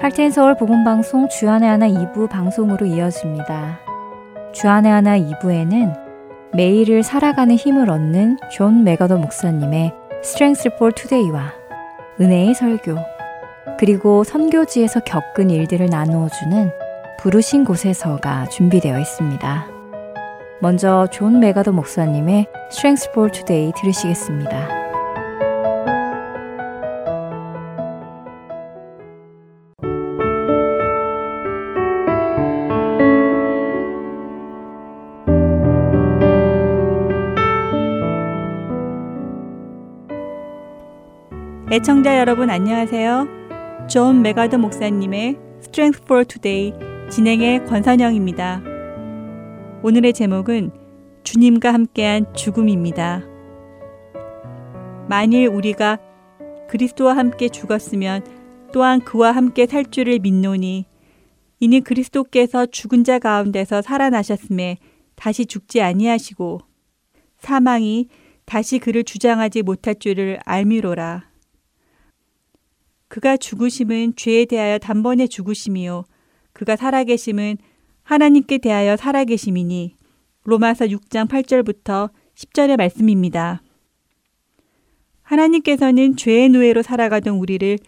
Heart and Soul 복음 방송 주 안에 하나 2부 방송으로 이어집니다. 주 안에 하나 2부에는 매일을 살아가는 힘을 얻는 존 맥아더 목사님의 Strength for Today와 은혜의 설교 그리고 선교지에서 겪은 일들을 나누어 주는 부르신 곳에서가 준비되어 있습니다. 먼저 존 맥아더 목사님의 Strength for Today 들으시겠습니다. 애청자 여러분 안녕하세요. 존 맥아더 목사님의 Strength for Today 진행의 권선영입니다. 오늘의 제목은 주님과 함께한 죽음입니다. 만일 우리가 그리스도와 함께 죽었으면 또한 그와 함께 살 줄을 믿노니 이는 그리스도께서 죽은 자 가운데서 살아나셨으매 다시 죽지 아니하시고 사망이 다시 그를 주장하지 못할 줄을 알미로라. 그가 죽으심은 죄에 대하여 단번에 죽으심이요 그가 살아계심은 하나님께 대하여 살아계심이니 로마서 6장 8절부터 10절의 말씀입니다. 하나님께서는 죄의 노예로 살아가던 우리를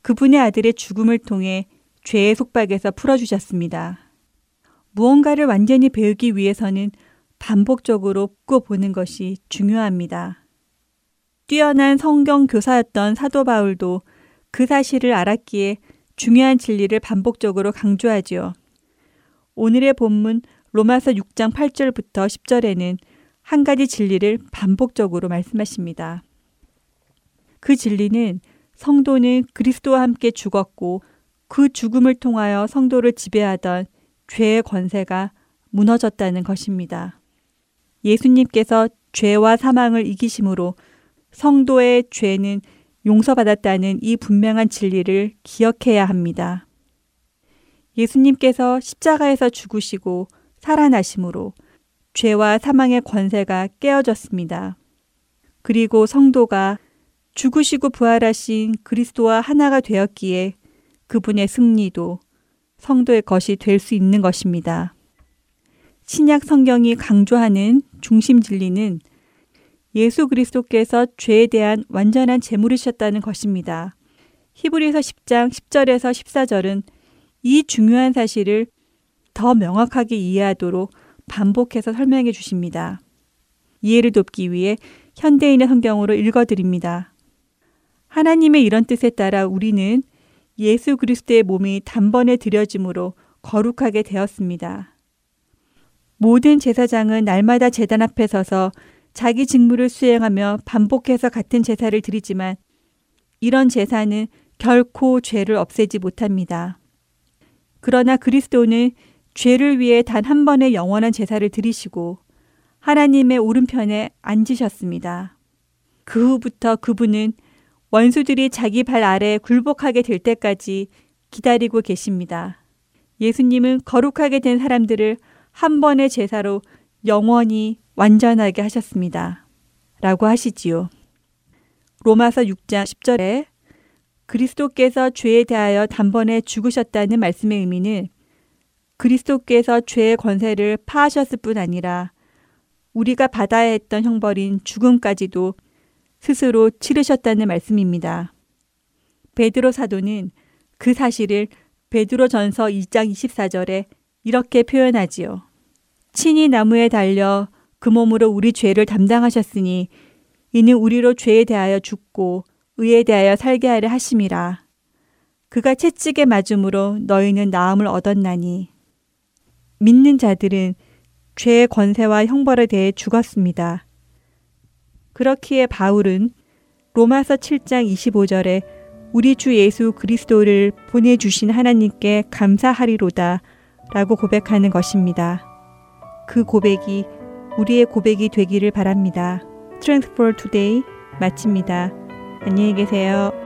그분의 아들의 죽음을 통해 죄의 속박에서 풀어주셨습니다. 무언가를 완전히 배우기 위해서는 반복적으로 꾸 보는 것이 중요합니다. 뛰어난 성경 교사였던 사도 바울도 그 사실을 알았기에 중요한 진리를 반복적으로 강조하지요. 오늘의 본문 로마서 6장 8절부터 10절에는 한 가지 진리를 반복적으로 말씀하십니다. 그 진리는 성도는 그리스도와 함께 죽었고 그 죽음을 통하여 성도를 지배하던 죄의 권세가 무너졌다는 것입니다. 예수님께서 죄와 사망을 이기심으로 성도의 죄는 용서받았다는 이 분명한 진리를 기억해야 합니다. 예수님께서 십자가에서 죽으시고 살아나심으로 죄와 사망의 권세가 깨어졌습니다. 그리고 성도가 죽으시고 부활하신 그리스도와 하나가 되었기에 그분의 승리도 성도의 것이 될 수 있는 것입니다. 신약 성경이 강조하는 중심 진리는 예수 그리스도께서 죄에 대한 완전한 제물이셨다는 것입니다. 히브리서 10장 10절에서 14절은 이 중요한 사실을 더 명확하게 이해하도록 반복해서 설명해 주십니다. 이해를 돕기 위해 현대인의 성경으로 읽어드립니다. 하나님의 이런 뜻에 따라 우리는 예수 그리스도의 몸이 단번에 들여짐으로 거룩하게 되었습니다. 모든 제사장은 날마다 제단 앞에 서서 자기 직무를 수행하며 반복해서 같은 제사를 드리지만 이런 제사는 결코 죄를 없애지 못합니다. 그러나 그리스도는 죄를 위해 단 한 번의 영원한 제사를 드리시고 하나님의 오른편에 앉으셨습니다. 그 후부터 그분은 원수들이 자기 발 아래 굴복하게 될 때까지 기다리고 계십니다. 예수님은 거룩하게 된 사람들을 한 번의 제사로 영원히 완전하게 하셨습니다. 라고 하시지요. 로마서 6장 10절에 그리스도께서 죄에 대하여 단번에 죽으셨다는 말씀의 의미는 그리스도께서 죄의 권세를 파하셨을 뿐 아니라 우리가 받아야 했던 형벌인 죽음까지도 스스로 치르셨다는 말씀입니다. 베드로 사도는 그 사실을 베드로 전서 2장 24절에 이렇게 표현하지요. 친히 나무에 달려 그 몸으로 우리 죄를 담당하셨으니 이는 우리로 죄에 대하여 죽고 의에 대하여 살게 하려 하심이라. 그가 채찍에 맞음으로 너희는 나음을 얻었나니 믿는 자들은 죄의 권세와 형벌에 대해 죽었습니다. 그렇기에 바울은 로마서 7장 25절에 우리 주 예수 그리스도를 보내주신 하나님께 감사하리로다 라고 고백하는 것입니다. 그 고백이 우리의 고백이 되기를 바랍니다. Strength for Today 마칩니다. 안녕히 계세요.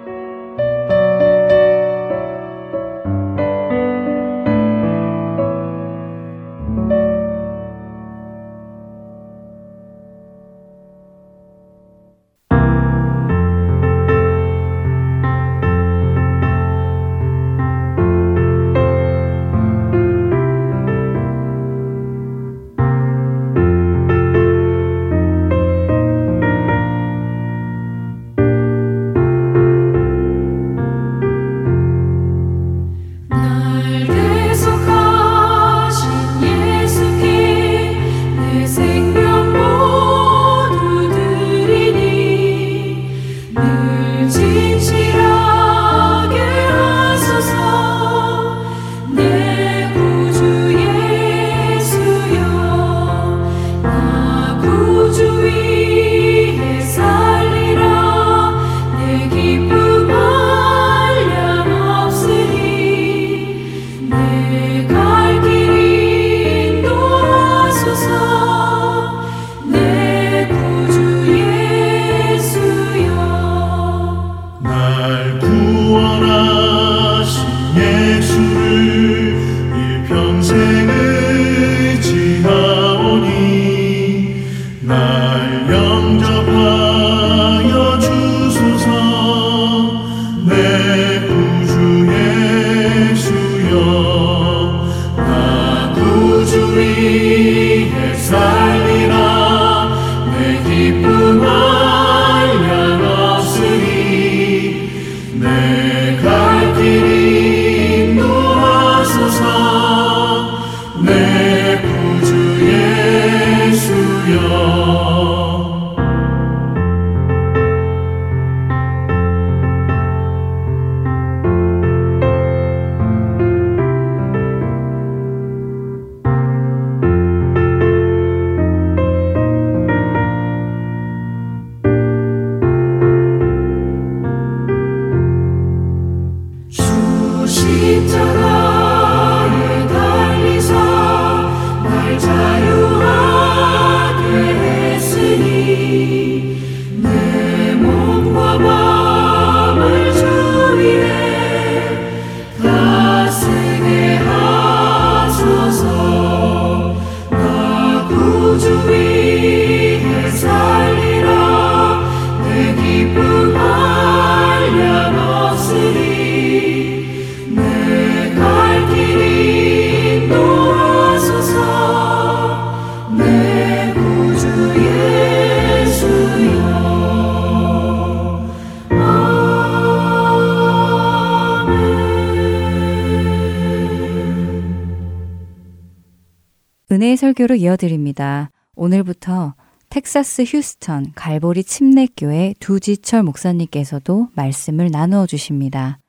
은혜의 설교로 이어드립니다. 오늘부터 텍사스 휴스턴 갈보리 침례교회 두지철 목사님께서도 말씀을 나누어 주십니다.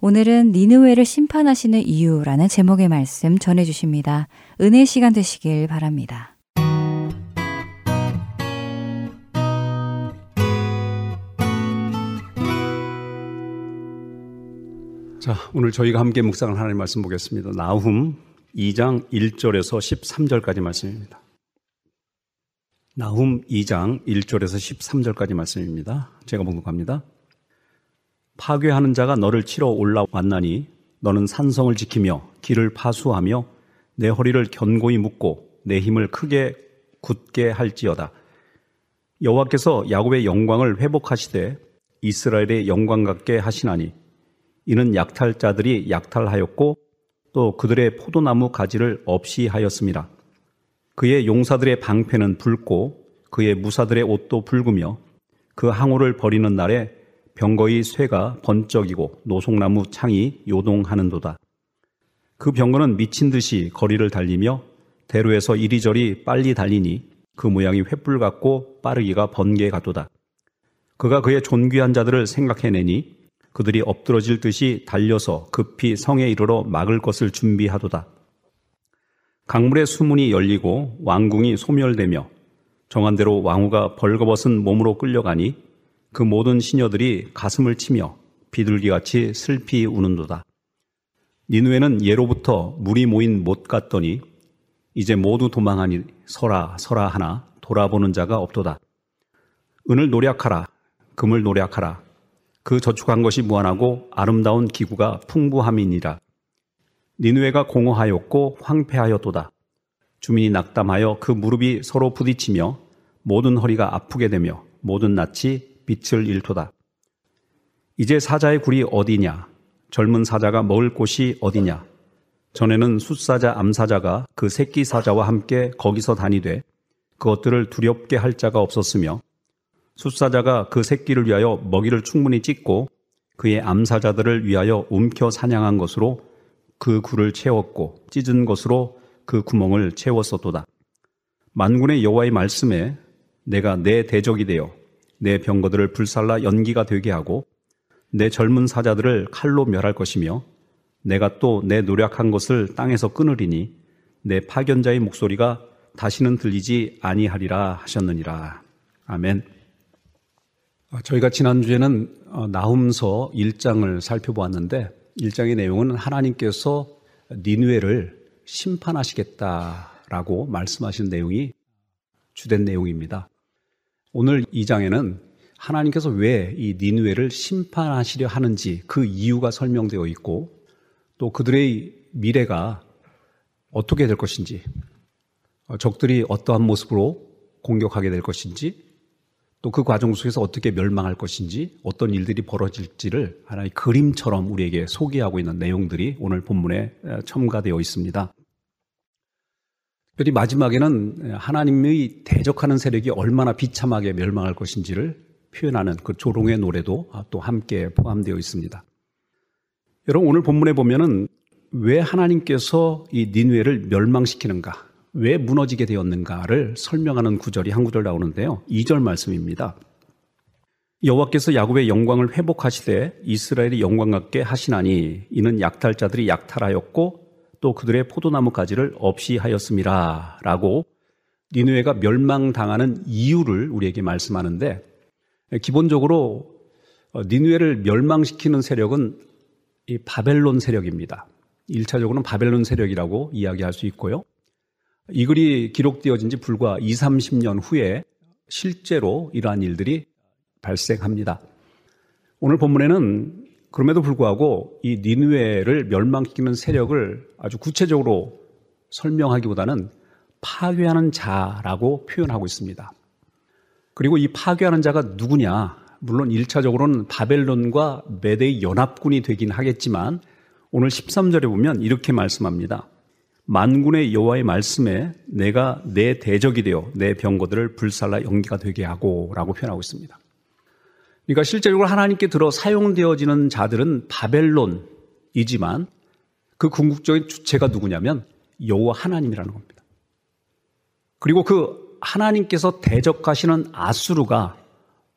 오늘은 니느웨를 심판하시는 이유라는 제목의 말씀 전해 주십니다. 은혜 시간 되시길 바랍니다. 자, 오늘 저희가 함께 묵상을 하나님 말씀 보겠습니다. 나훔 2장 1절에서 13절까지 말씀입니다. 나훔 2장 1절에서 13절까지 말씀입니다. 제가 봉독합니다. 파괴하는 자가 너를 치러 올라왔나니 너는 산성을 지키며 길을 파수하며 내 허리를 견고히 묶고 내 힘을 크게 굳게 할지어다. 여호와께서 야곱의 영광을 회복하시되 이스라엘의 영광 같게 하시나니 이는 약탈자들이 약탈하였고 또 그들의 포도나무 가지를 없이 하였습니다. 그의 용사들의 방패는 붉고 그의 무사들의 옷도 붉으며 그 항우를 버리는 날에 병거의 쇠가 번쩍이고 노송나무 창이 요동하는도다. 그 병거는 미친 듯이 거리를 달리며 대로에서 이리저리 빨리 달리니 그 모양이 횃불 같고 빠르기가 번개 같도다. 그가 그의 존귀한 자들을 생각해내니 그들이 엎드러질 듯이 달려서 급히 성에 이르러 막을 것을 준비하도다. 강물의 수문이 열리고 왕궁이 소멸되며 정한대로 왕후가 벌거벗은 몸으로 끌려가니 그 모든 시녀들이 가슴을 치며 비둘기같이 슬피 우는도다. 니누에는 예로부터 물이 모인 못 갔더니 이제 모두 도망하니 서라 서라 하나 돌아보는 자가 없도다. 은을 노력하라 금을 노력하라 그 저축한 것이 무한하고 아름다운 기구가 풍부함이니라. 니누에가 공허하였고 황폐하였도다. 주민이 낙담하여 그 무릎이 서로 부딪히며 모든 허리가 아프게 되며 모든 낯이 빛을 잃도다. 이제 사자의 굴이 어디냐? 젊은 사자가 먹을 곳이 어디냐? 전에는 숫사자 암사자가 그 새끼 사자와 함께 거기서 다니되 그것들을 두렵게 할 자가 없었으며 숫사자가 그 새끼를 위하여 먹이를 충분히 찢고 그의 암사자들을 위하여 움켜 사냥한 것으로 그 굴을 채웠고 찢은 것으로 그 구멍을 채웠었도다. 만군의 여호와의 말씀에 내가 내 대적이 되어 내 병거들을 불살라 연기가 되게 하고 내 젊은 사자들을 칼로 멸할 것이며 내가 또 내 노력한 것을 땅에서 끊으리니 내 파견자의 목소리가 다시는 들리지 아니하리라 하셨느니라. 아멘. 아, 저희가 지난주에는 어, 나훔서 1장을 살펴보았는데 1장의 내용은 하나님께서 니누에를 심판하시겠다라고 말씀하신 내용이 주된 내용입니다. 오늘 2장에는 하나님께서 왜 이 니누에를 심판하시려 하는지 그 이유가 설명되어 있고 또 그들의 미래가 어떻게 될 것인지 어, 적들이 어떠한 모습으로 공격하게 될 것인지 또 그 과정 속에서 어떻게 멸망할 것인지 어떤 일들이 벌어질지를 하나의 그림처럼 우리에게 소개하고 있는 내용들이 오늘 본문에 첨가되어 있습니다. 특별히 마지막에는 하나님의 대적하는 세력이 얼마나 비참하게 멸망할 것인지를 표현하는 그 조롱의 노래도 또 함께 포함되어 있습니다. 여러분 오늘 본문에 보면은 왜 하나님께서 이 니누에를 멸망시키는가, 왜 무너지게 되었는가를 설명하는 구절이 한 구절 나오는데요. 2절 말씀입니다. 여호와께서 야곱의 영광을 회복하시되 이스라엘의 영광 같게 하시나니 이는 약탈자들이 약탈하였고 또 그들의 포도나무 가지를 없이 하였습니다. 라고 니누에가 멸망당하는 이유를 우리에게 말씀하는데 기본적으로 어, 니누에를 멸망시키는 세력은 이 바벨론 세력입니다. 1차적으로는 바벨론 세력이라고 이야기할 수 있고요. 이 글이 기록되어진 지 불과 2, 30년 후에 실제로 이러한 일들이 발생합니다. 오늘 본문에는 그럼에도 불구하고 이 니누에를 멸망시키는 세력을 아주 구체적으로 설명하기보다는 파괴하는 자라고 표현하고 있습니다. 그리고 이 파괴하는 자가 누구냐? 물론 1차적으로는 바벨론과 메대의 연합군이 되긴 하겠지만 오늘 13절에 보면 이렇게 말씀합니다. 만군의 여호와의 말씀에 내가 내 대적이 되어 내 병거들을 불살라 연기가 되게 하고라고 표현하고 있습니다. 그러니까 실제적으로 하나님께 들어 사용되어지는 자들은 바벨론이지만 그 궁극적인 주체가 누구냐면 여호와 하나님이라는 겁니다. 그리고 그 하나님께서 대적하시는 아수르가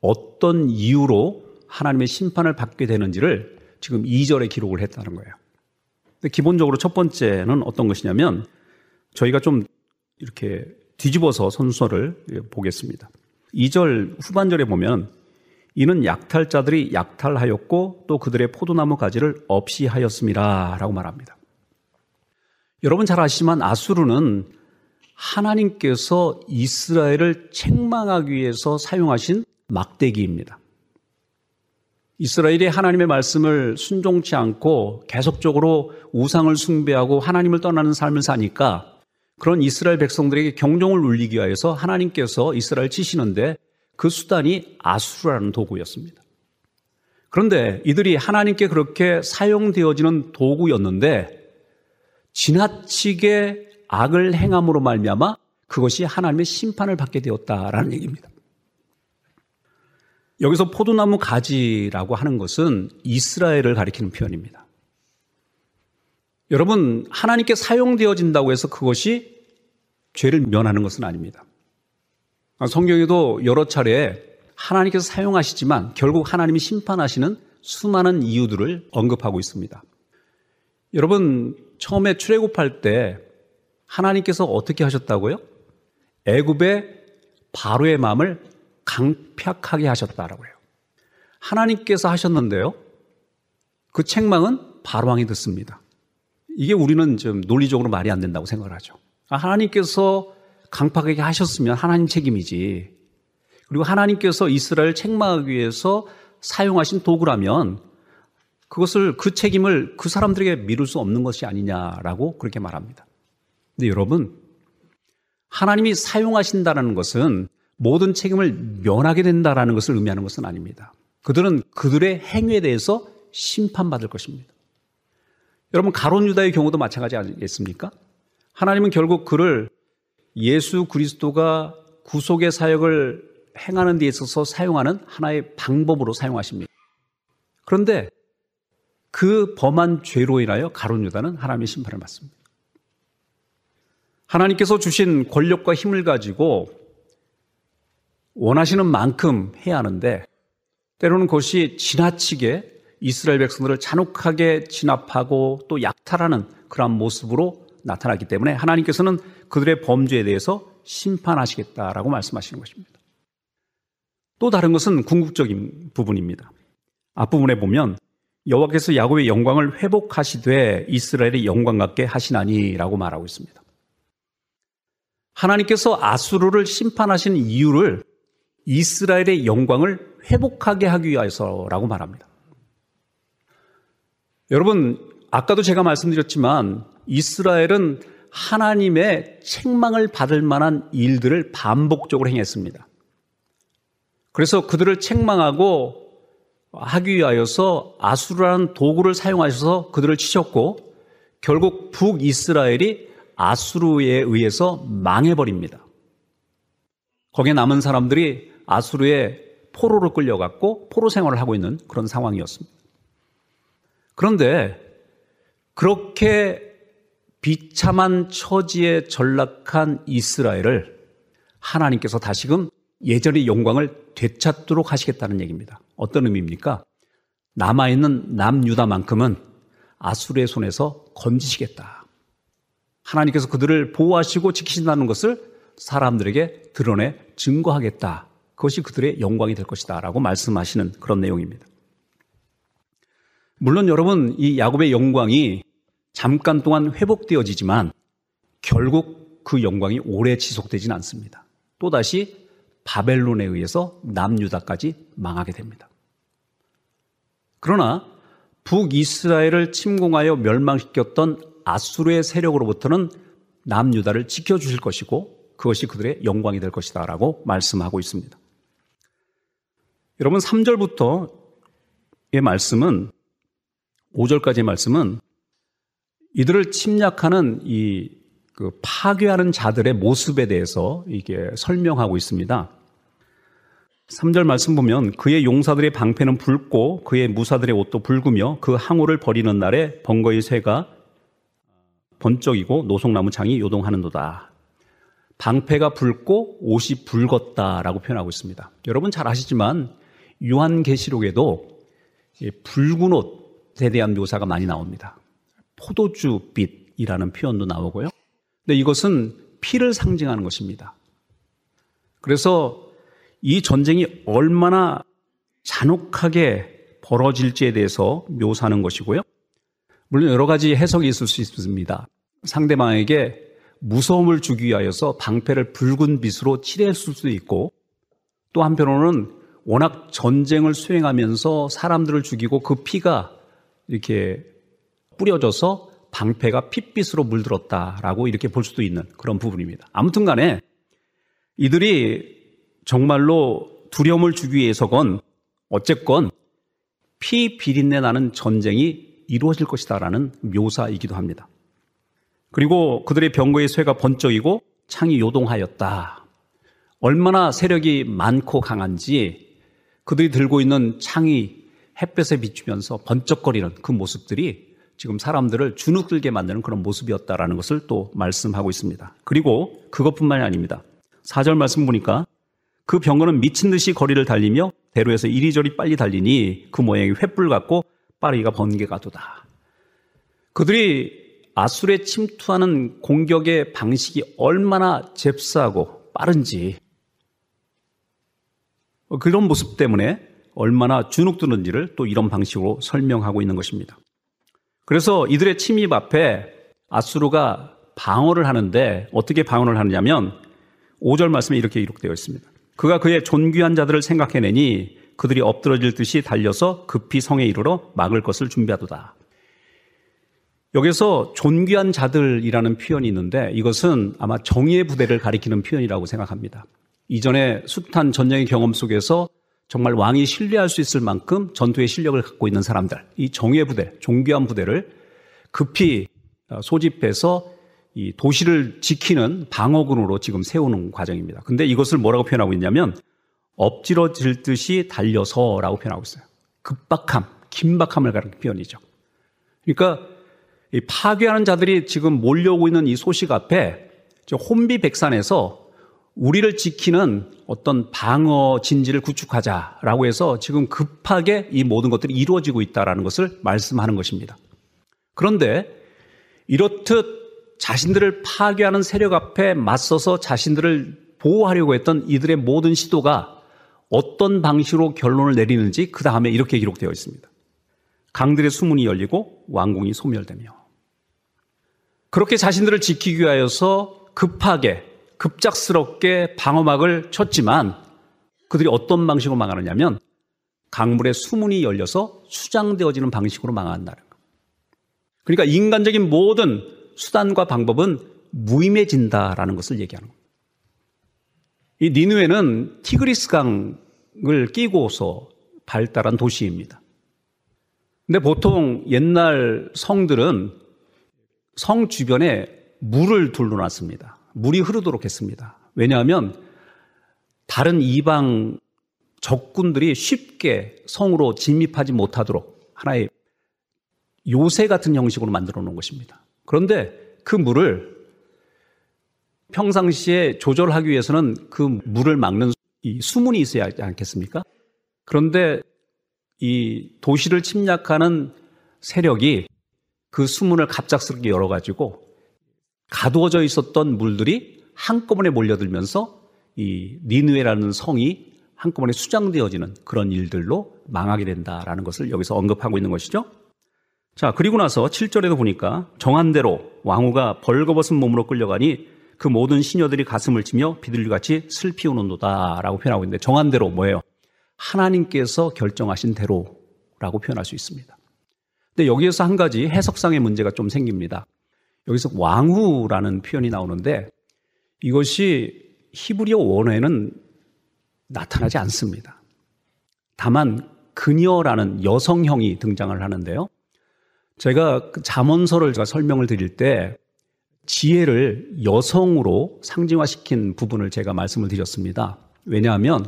어떤 이유로 하나님의 심판을 받게 되는지를 지금 2절에 기록을 했다는 거예요. 근데 기본적으로 첫 번째는 어떤 것이냐면 저희가 좀 이렇게 뒤집어서 선서를 보겠습니다. 2절 후반절에 보면 이는 약탈자들이 약탈하였고 또 그들의 포도나무 가지를 없이 하였습니다. 라고 말합니다. 여러분 잘 아시지만 아수르는 하나님께서 이스라엘을 책망하기 위해서 사용하신 막대기입니다. 이스라엘이 하나님의 말씀을 순종치 않고 계속적으로 우상을 숭배하고 하나님을 떠나는 삶을 사니까 그런 이스라엘 백성들에게 경종을 울리기 위해서 하나님께서 이스라엘 치시는데 그 수단이 아수라는 도구였습니다. 그런데 이들이 하나님께 그렇게 사용되어지는 도구였는데 지나치게 악을 행함으로 말미암아 그것이 하나님의 심판을 받게 되었다라는 얘기입니다. 여기서 포도나무 가지라고 하는 것은 이스라엘을 가리키는 표현입니다. 여러분, 하나님께 사용되어진다고 해서 그것이 죄를 면하는 것은 아닙니다. 성경에도 여러 차례 하나님께서 사용하시지만 결국 하나님이 심판하시는 수많은 이유들을 언급하고 있습니다. 여러분, 처음에 출애굽할 때 하나님께서 어떻게 하셨다고요? 애굽의 바로의 마음을 강팍하게 하셨다라고 해요. 하나님께서 하셨는데요. 그 책망은 바로왕이 듣습니다. 이게 우리는 좀 논리적으로 말이 안 된다고 생각을 하죠. 아, 하나님께서 강팍하게 하셨으면 하나님 책임이지. 그리고 하나님께서 이스라엘 책망하기 위해서 사용하신 도구라면 그것을 그 책임을 그 사람들에게 미룰 수 없는 것이 아니냐라고 그렇게 말합니다. 근데 여러분, 하나님이 사용하신다는 것은 모든 책임을 면하게 된다라는 것을 의미하는 것은 아닙니다. 그들은 그들의 행위에 대해서 심판받을 것입니다. 여러분 가론 유다의 경우도 마찬가지 아니겠습니까? 하나님은 결국 그를 예수 그리스도가 구속의 사역을 행하는 데 있어서 사용하는 하나의 방법으로 사용하십니다. 그런데 그 범한 죄로 인하여 가론 유다는 하나님의 심판을 받습니다. 하나님께서 주신 권력과 힘을 가지고 원하시는 만큼 해야 하는데 때로는 그것이 지나치게 이스라엘 백성들을 잔혹하게 진압하고 또 약탈하는 그러한 모습으로 나타났기 때문에 하나님께서는 그들의 범죄에 대해서 심판하시겠다라고 말씀하시는 것입니다. 또 다른 것은 궁극적인 부분입니다. 앞부분에 보면 여호와께서 야곱의 영광을 회복하시되 이스라엘의 영광 같게 하시나니라고 말하고 있습니다. 하나님께서 아수르를 심판하신 이유를 이스라엘의 영광을 회복하게 하기 위해서라고 말합니다. 여러분, 아까도 제가 말씀드렸지만 이스라엘은 하나님의 책망을 받을 만한 일들을 반복적으로 행했습니다. 그래서 그들을 책망하고 하기 위하여서 아수르라는 도구를 사용하셔서 그들을 치셨고 결국 북이스라엘이 아수르에 의해서 망해버립니다. 거기에 남은 사람들이 아수르의 포로로 끌려갔고 포로 생활을 하고 있는 그런 상황이었습니다. 그런데 그렇게 비참한 처지에 전락한 이스라엘을 하나님께서 다시금 예전의 영광을 되찾도록 하시겠다는 얘기입니다. 어떤 의미입니까? 남아있는 남유다만큼은 아수르의 손에서 건지시겠다. 하나님께서 그들을 보호하시고 지키신다는 것을 사람들에게 드러내 증거하겠다. 그것이 그들의 영광이 될 것이다. 라고 말씀하시는 그런 내용입니다. 물론 여러분, 이 야곱의 영광이 잠깐 동안 회복되어지지만 결국 그 영광이 오래 지속되지는 않습니다. 또다시 바벨론에 의해서 남유다까지 망하게 됩니다. 그러나 북이스라엘을 침공하여 멸망시켰던 아수르의 세력으로부터는 남유다를 지켜주실 것이고 그것이 그들의 영광이 될 것이다 라고 말씀하고 있습니다. 여러분 3절부터의 말씀은 5절까지의 말씀은 이들을 침략하는 이 그 파괴하는 자들의 모습에 대해서 이게 설명하고 있습니다. 3절 말씀 보면 그의 용사들의 방패는 붉고 그의 무사들의 옷도 붉으며 그 항우를 버리는 날에 번거의 새가 번쩍이고 노송나무 창이 요동하는도다. 방패가 붉고 옷이 붉었다라고 표현하고 있습니다. 여러분 잘 아시지만 요한계시록에도 붉은 옷에 대한 묘사가 많이 나옵니다. 포도주빛이라는 표현도 나오고요. 근데 이것은 피를 상징하는 것입니다. 그래서 이 전쟁이 얼마나 잔혹하게 벌어질지에 대해서 묘사하는 것이고요. 물론 여러 가지 해석이 있을 수 있습니다. 상대방에게 무서움을 주기 위하여서 방패를 붉은 빛으로 칠했을 수도 있고 또 한편으로는 워낙 전쟁을 수행하면서 사람들을 죽이고 그 피가 이렇게 뿌려져서 방패가 핏빛으로 물들었다라고 이렇게 볼 수도 있는 그런 부분입니다. 아무튼 간에 이들이 정말로 두려움을 주기 위해서건 어쨌건 피 비린내 나는 전쟁이 이루어질 것이다라는 묘사이기도 합니다. 그리고 그들의 병거의 쇠가 번쩍이고 창이 요동하였다. 얼마나 세력이 많고 강한지 그들이 들고 있는 창이 햇볕에 비추면서 번쩍거리는 그 모습들이 지금 사람들을 주눅들게 만드는 그런 모습이었다라는 것을 또 말씀하고 있습니다. 그리고 그것뿐만이 아닙니다. 4절 말씀 보니까 그 병거는 미친 듯이 거리를 달리며 대로에서 이리저리 빨리 달리니 그 모양이 횃불 같고 빠르기가 번개가 도다. 그들이 아술에 침투하는 공격의 방식이 얼마나 잽싸고 빠른지 그런 모습 때문에 얼마나 주눅드는지를 또 이런 방식으로 설명하고 있는 것입니다. 그래서 이들의 침입 앞에 아수르가 방어를 하는데 어떻게 방어를 하느냐면 5절 말씀에 이렇게 기록되어 있습니다. 그가 그의 존귀한 자들을 생각해내니 그들이 엎드러질 듯이 달려서 급히 성에 이르러 막을 것을 준비하도다. 여기서 존귀한 자들이라는 표현이 있는데 이것은 아마 정의의 부대를 가리키는 표현이라고 생각합니다. 이전에 숱한 전쟁의 경험 속에서 정말 왕이 신뢰할 수 있을 만큼 전투의 실력을 갖고 있는 사람들, 이 정예 부대, 존귀한 부대를 급히 소집해서 이 도시를 지키는 방어군으로 지금 세우는 과정입니다. 근데 이것을 뭐라고 표현하고 있냐면 엎질러질 듯이 달려서라고 표현하고 있어요. 급박함, 긴박함을 가리키는 표현이죠. 그러니까 파괴하는 자들이 지금 몰려오고 있는 이 소식 앞에 혼비백산에서 우리를 지키는 어떤 방어 진지를 구축하자라고 해서 지금 급하게 이 모든 것들이 이루어지고 있다라는 것을 말씀하는 것입니다. 그런데 이렇듯 자신들을 파괴하는 세력 앞에 맞서서 자신들을 보호하려고 했던 이들의 모든 시도가 어떤 방식으로 결론을 내리는지 그 다음에 이렇게 기록되어 있습니다. 강들의 수문이 열리고 왕궁이 소멸되며 그렇게 자신들을 지키기 위하여서 급하게 급작스럽게 방어막을 쳤지만 그들이 어떤 방식으로 망하느냐면 강물의 수문이 열려서 수장되어지는 방식으로 망한다는 것. 그러니까 인간적인 모든 수단과 방법은 무임해진다라는 것을 얘기하는 겁니다. 이 니누에는 티그리스 강을 끼고서 발달한 도시입니다. 근데 보통 옛날 성들은 성 주변에 물을 둘러놨습니다. 물이 흐르도록 했습니다. 왜냐하면 다른 이방 적군들이 쉽게 성으로 진입하지 못하도록 하나의 요새 같은 형식으로 만들어 놓은 것입니다. 그런데 그 물을 평상시에 조절하기 위해서는 그 물을 막는 이 수문이 있어야 하지 않겠습니까? 그런데 이 도시를 침략하는 세력이 그 수문을 갑작스럽게 열어가지고 가두어져 있었던 물들이 한꺼번에 몰려들면서 이 니누에라는 성이 한꺼번에 수장되어지는 그런 일들로 망하게 된다라는 것을 여기서 언급하고 있는 것이죠. 자, 그리고 나서 7절에도 보니까 정한 대로 왕후가 벌거벗은 몸으로 끌려가니 그 모든 시녀들이 가슴을 치며 비둘기같이 슬피 우는도다라고 표현하고 있는데 정한 대로 뭐예요? 하나님께서 결정하신 대로라고 표현할 수 있습니다. 근데 여기에서 한 가지 해석상의 문제가 좀 생깁니다. 여기서 왕후라는 표현이 나오는데 이것이 히브리어 원어에는 나타나지 않습니다. 다만 그녀라는 여성형이 등장을 하는데요. 제가 그 잠언서를 제가 설명을 드릴 때 지혜를 여성으로 상징화시킨 부분을 제가 말씀을 드렸습니다. 왜냐하면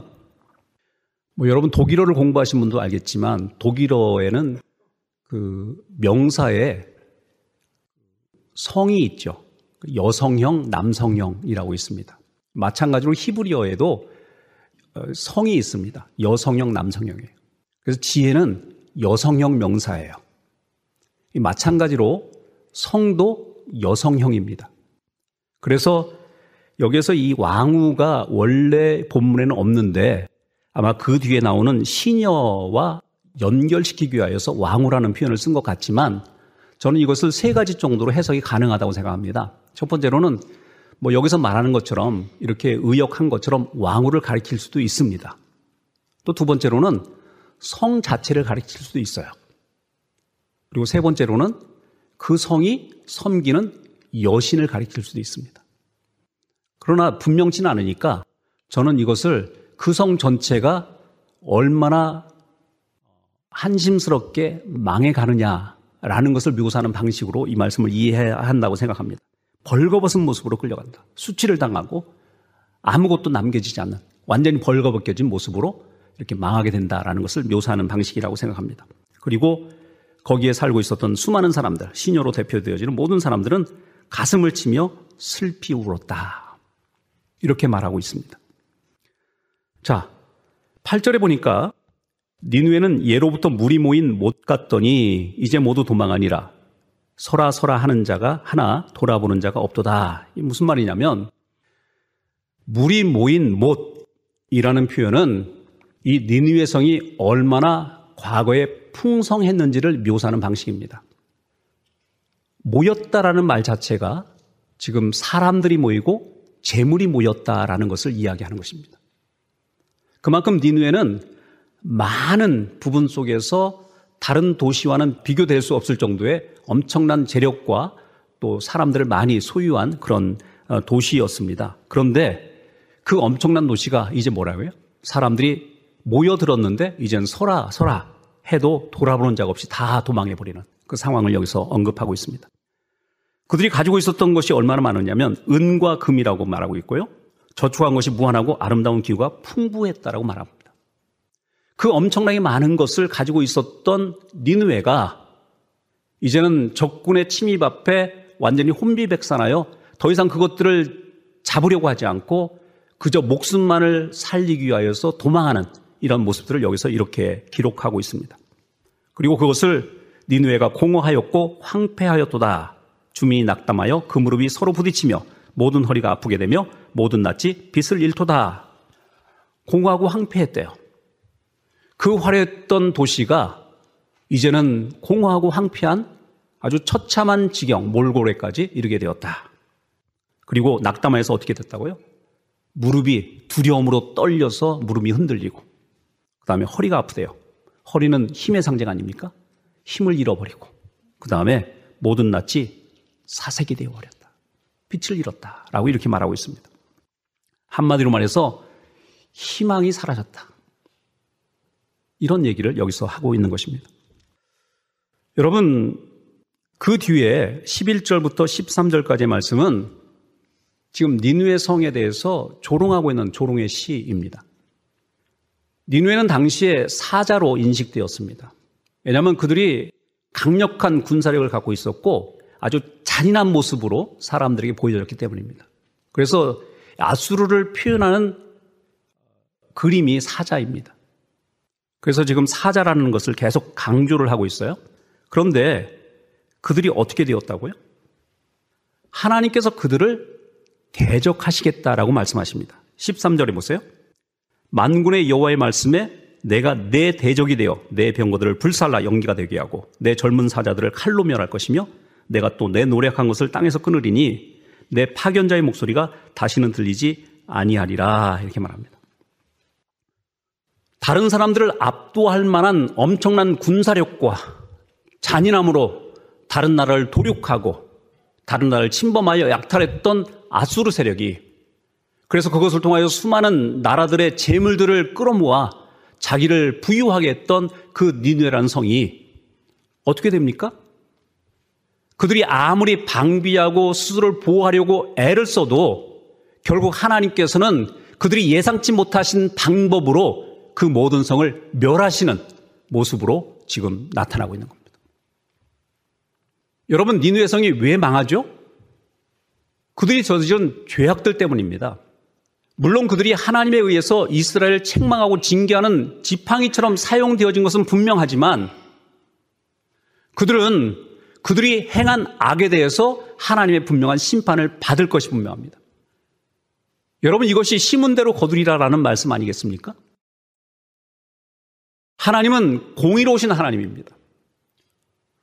뭐 여러분 독일어를 공부하신 분도 알겠지만 독일어에는 그 명사에 성이 있죠. 여성형, 남성형이라고 있습니다. 마찬가지로 히브리어에도 어, 성이 있습니다. 여성형, 남성형이에요. 그래서 지혜는 여성형 명사예요. 마찬가지로 성도 여성형입니다. 그래서 여기서 이 왕후가 원래 본문에는 없는데 아마 그 뒤에 나오는 시녀와 연결시키기 위하여서 왕후라는 표현을 쓴 것 같지만 저는 이것을 세 가지 정도로 해석이 가능하다고 생각합니다. 첫 번째로는 뭐 여기서 말하는 것처럼 이렇게 의역한 것처럼 왕후를 가리킬 수도 있습니다. 또 두 번째로는 성 자체를 가리킬 수도 있어요. 그리고 세 번째로는 그 성이 섬기는 여신을 가리킬 수도 있습니다. 그러나 분명치는 않으니까 저는 이것을 그 성 전체가 얼마나 한심스럽게 망해 가느냐 라는 것을 묘사하는 방식으로 이 말씀을 이해해야 한다고 생각합니다. 벌거벗은 모습으로 끌려간다. 수치를 당하고 아무것도 남겨지지 않는 완전히 벌거벗겨진 모습으로 이렇게 망하게 된다라는 것을 묘사하는 방식이라고 생각합니다. 그리고 거기에 살고 있었던 수많은 사람들, 시녀로 대표되어지는 모든 사람들은 가슴을 치며 슬피 울었다. 이렇게 말하고 있습니다. 자, 8절에 보니까 니누에는 예로부터 물이 모인 못 갔더니 이제 모두 도망하니라. 서라 서라 하는 자가 하나 돌아보는 자가 없도다. 이 무슨 말이냐면 물이 모인 못이라는 표현은 이 니누의 성이 얼마나 과거에 풍성했는지를 묘사하는 방식입니다. 모였다라는 말 자체가 지금 사람들이 모이고 재물이 모였다라는 것을 이야기하는 것입니다. 그만큼 니누에는 많은 부분 속에서 다른 도시와는 비교될 수 없을 정도의 엄청난 재력과 또 사람들을 많이 소유한 그런 어, 도시였습니다. 그런데 그 엄청난 도시가 이제 뭐라고요? 사람들이 모여들었는데 이젠 서라 서라 해도 돌아보는 자 없이 다 도망해버리는 그 상황을 여기서 언급하고 있습니다. 그들이 가지고 있었던 것이 얼마나 많았냐면 은과 금이라고 말하고 있고요. 저축한 것이 무한하고 아름다운 기후가 풍부했다라고 말합니다. 그 엄청나게 많은 것을 가지고 있었던 니누에가 이제는 적군의 침입 앞에 완전히 혼비백산하여 더 이상 그것들을 잡으려고 하지 않고 그저 목숨만을 살리기 위하여서 도망하는 이런 모습들을 여기서 이렇게 기록하고 있습니다. 그리고 그것을 니누에가 공허하였고 황폐하였도다. 주민이 낙담하여 그 무릎이 서로 부딪히며 모든 허리가 아프게 되며 모든 낯이 빛을 잃도다. 공허하고 황폐했대요. 그 화려했던 도시가 이제는 공허하고 황폐한 아주 처참한 지경, 몰골에까지 이르게 되었다. 그리고 낙담하여서 어떻게 됐다고요? 무릎이 두려움으로 떨려서 무릎이 흔들리고, 그 다음에 허리가 아프대요. 허리는 힘의 상징 아닙니까? 힘을 잃어버리고, 그 다음에 모든 낯이 사색이 되어버렸다. 빛을 잃었다. 라고 이렇게 말하고 있습니다. 한마디로 말해서 희망이 사라졌다. 이런 얘기를 여기서 하고 있는 것입니다. 여러분, 그 뒤에 11절부터 13절까지의 말씀은 지금 니누의 성에 대해서 조롱하고 있는 조롱의 시입니다. 니누에는 당시에 사자로 인식되었습니다. 왜냐하면 그들이 강력한 군사력을 갖고 있었고 아주 잔인한 모습으로 사람들에게 보여졌기 때문입니다. 그래서 아수르를 표현하는 그림이 사자입니다. 그래서 지금 사자라는 것을 계속 강조를 하고 있어요. 그런데 그들이 어떻게 되었다고요? 하나님께서 그들을 대적하시겠다라고 말씀하십니다. 13절에 보세요. 만군의 여호와의 말씀에 내가 내 대적이 되어 내 병거들을 불살라 연기가 되게 하고 내 젊은 사자들을 칼로 멸할 것이며 내가 또 내 노력한 것을 땅에서 끊으리니 내 파견자의 목소리가 다시는 들리지 아니하리라 이렇게 말합니다. 다른 사람들을 압도할 만한 엄청난 군사력과 잔인함으로 다른 나라를 도륙하고 다른 나라를 침범하여 약탈했던 아수르 세력이 그래서 그것을 통하여 수많은 나라들의 재물들을 끌어모아 자기를 부유하게 했던 그 니누에라는 성이 어떻게 됩니까? 그들이 아무리 방비하고 스스로를 보호하려고 애를 써도 결국 하나님께서는 그들이 예상치 못하신 방법으로 그 모든 성을 멸하시는 모습으로 지금 나타나고 있는 겁니다. 여러분, 니누의 성이 왜 망하죠? 그들이 저지른 죄악들 때문입니다. 물론 그들이 하나님에 의해서 이스라엘을 책망하고 징계하는 지팡이처럼 사용되어진 것은 분명하지만 그들은 그들이 행한 악에 대해서 하나님의 분명한 심판을 받을 것이 분명합니다. 여러분 이것이 심은 대로 거두리라라는 말씀 아니겠습니까? 하나님은 공의로우신 하나님입니다.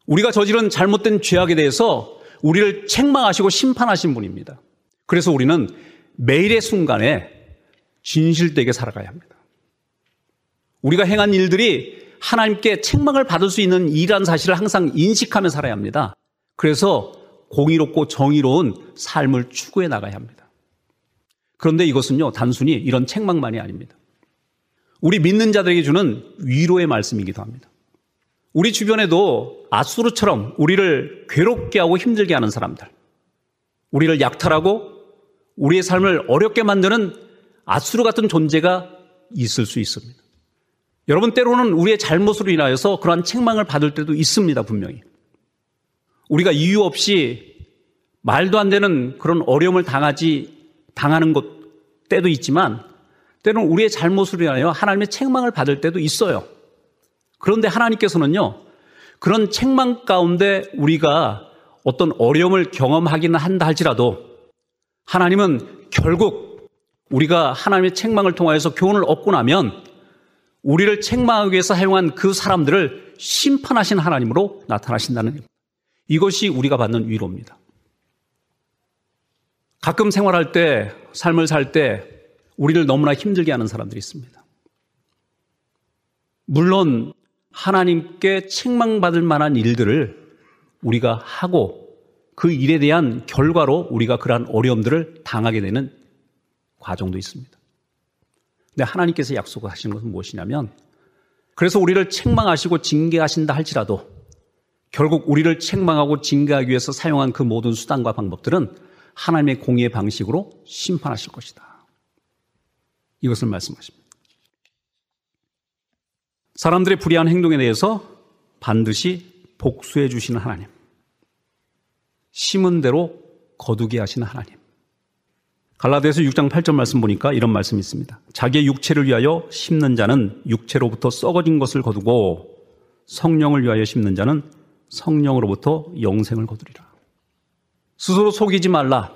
우리가 저지른 잘못된 죄악에 대해서 우리를 책망하시고 심판하신 분입니다. 그래서 우리는 매일의 순간에 진실되게 살아가야 합니다. 우리가 행한 일들이 하나님께 책망을 받을 수 있는 일이라는 사실을 항상 인식하며 살아야 합니다. 그래서 공의롭고 정의로운 삶을 추구해 나가야 합니다. 그런데 이것은요, 단순히 이런 책망만이 아닙니다. 우리 믿는 자들에게 주는 위로의 말씀이기도 합니다. 우리 주변에도 아수르처럼 우리를 괴롭게 하고 힘들게 하는 사람들, 우리를 약탈하고 우리의 삶을 어렵게 만드는 아수르 같은 존재가 있을 수 있습니다. 여러분 때로는 우리의 잘못으로 인하여서 그러한 책망을 받을 때도 있습니다, 분명히. 우리가 이유 없이 말도 안 되는 그런 어려움을 당하지 당하는 것 때도 있지만 때로는 우리의 잘못으로 인하여 하나님의 책망을 받을 때도 있어요. 그런데 하나님께서는요. 그런 책망 가운데 우리가 어떤 어려움을 경험하기는 한다 할지라도 하나님은 결국 우리가 하나님의 책망을 통하여서 교훈을 얻고 나면 우리를 책망하기 위해서 사용한 그 사람들을 심판하신 하나님으로 나타나신다는 이것이 우리가 받는 위로입니다. 가끔 생활할 때, 삶을 살 때 우리를 너무나 힘들게 하는 사람들이 있습니다. 물론 하나님께 책망받을 만한 일들을 우리가 하고 그 일에 대한 결과로 우리가 그러한 어려움들을 당하게 되는 과정도 있습니다. 근데 하나님께서 약속하신 것은 무엇이냐면 그래서 우리를 책망하시고 징계하신다 할지라도 결국 우리를 책망하고 징계하기 위해서 사용한 그 모든 수단과 방법들은 하나님의 공의의 방식으로 심판하실 것이다. 이것을 말씀하십니다. 사람들의 불의한 행동에 대해서 반드시 복수해 주시는 하나님. 심은 대로 거두게 하시는 하나님. 갈라디아서 6장 8절 말씀 보니까 이런 말씀이 있습니다. 자기의 육체를 위하여 심는 자는 육체로부터 썩어진 것을 거두고 성령을 위하여 심는 자는 성령으로부터 영생을 거두리라. 스스로 속이지 말라.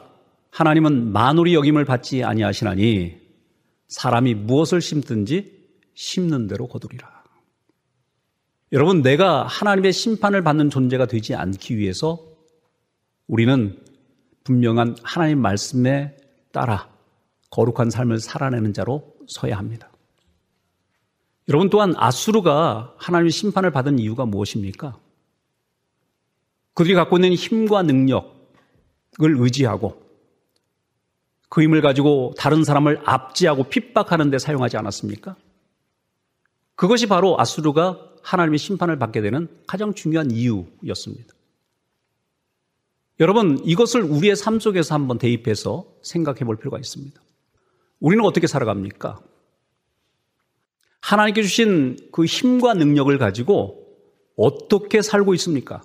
하나님은 만물이 여김을 받지 아니하시나니 사람이 무엇을 심든지 심는 대로 거두리라. 여러분, 내가 하나님의 심판을 받는 존재가 되지 않기 위해서 우리는 분명한 하나님 말씀에 따라 거룩한 삶을 살아내는 자로 서야 합니다. 여러분 또한 아수르가 하나님의 심판을 받은 이유가 무엇입니까? 그들이 갖고 있는 힘과 능력을 의지하고 그 힘을 가지고 다른 사람을 압제하고 핍박하는 데 사용하지 않았습니까? 그것이 바로 아수르가 하나님의 심판을 받게 되는 가장 중요한 이유였습니다. 여러분, 이것을 우리의 삶 속에서 한번 대입해서 생각해 볼 필요가 있습니다. 우리는 어떻게 살아갑니까? 하나님께 주신 그 힘과 능력을 가지고 어떻게 살고 있습니까?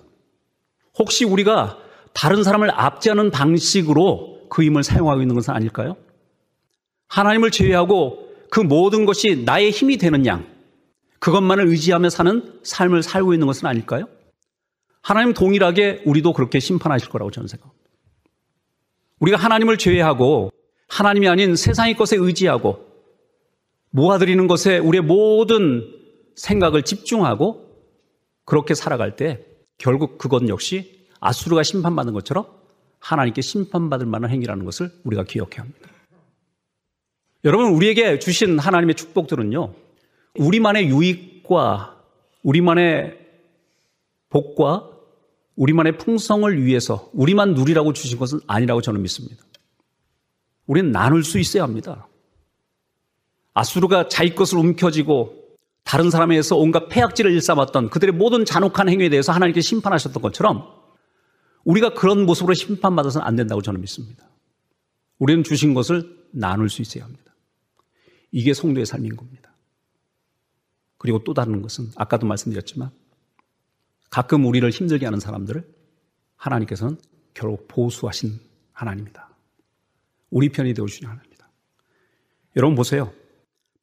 혹시 우리가 다른 사람을 압제하는 방식으로 그 힘을 사용하고 있는 것은 아닐까요? 하나님을 제외하고 그 모든 것이 나의 힘이 되는 양, 그것만을 의지하며 사는 삶을 살고 있는 것은 아닐까요? 하나님 동일하게 우리도 그렇게 심판하실 거라고 저는 생각합니다. 우리가 하나님을 제외하고 하나님이 아닌 세상의 것에 의지하고 모아드리는 것에 우리의 모든 생각을 집중하고 그렇게 살아갈 때 결국 그것 역시 아수르가 심판받는 것처럼 하나님께 심판받을 만한 행위라는 것을 우리가 기억해야 합니다. 여러분, 우리에게 주신 하나님의 축복들은요, 우리만의 유익과 우리만의 복과 우리만의 풍성을 위해서 우리만 누리라고 주신 것은 아니라고 저는 믿습니다. 우리는 나눌 수 있어야 합니다. 아수르가 자기 것을 움켜쥐고 다른 사람에 의해서 온갖 폐악질을 일삼았던 그들의 모든 잔혹한 행위에 대해서 하나님께 심판하셨던 것처럼 우리가 그런 모습으로 심판받아서는 안 된다고 저는 믿습니다. 우리는 주신 것을 나눌 수 있어야 합니다. 이게 성도의 삶인 겁니다. 그리고 또 다른 것은 아까도 말씀드렸지만 가끔 우리를 힘들게 하는 사람들을 하나님께서는 결국 보수하신 하나님이다. 우리 편이 되어주신 하나님이다. 여러분 보세요.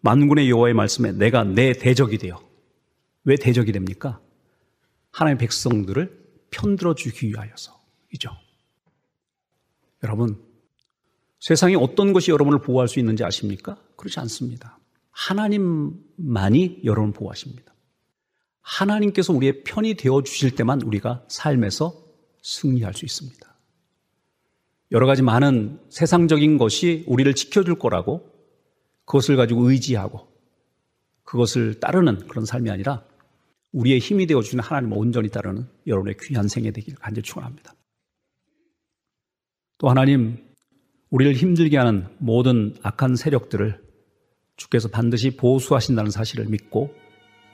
만군의 여호와의 말씀에 내가 내 대적이 되어 왜 대적이 됩니까? 하나님의 백성들을 편들어 주기 위하여서 이죠. 여러분, 세상에 어떤 것이 여러분을 보호할 수 있는지 아십니까? 그렇지 않습니다. 하나님만이 여러분을 보호하십니다. 하나님께서 우리의 편이 되어 주실 때만 우리가 삶에서 승리할 수 있습니다. 여러 가지 많은 세상적인 것이 우리를 지켜줄 거라고 그것을 가지고 의지하고 그것을 따르는 그런 삶이 아니라 우리의 힘이 되어주는 하나님을 온전히 따르는 여러분의 귀한 생애 되기를 간절히 축원합니다. 또 하나님 우리를 힘들게 하는 모든 악한 세력들을 주께서 반드시 보수하신다는 사실을 믿고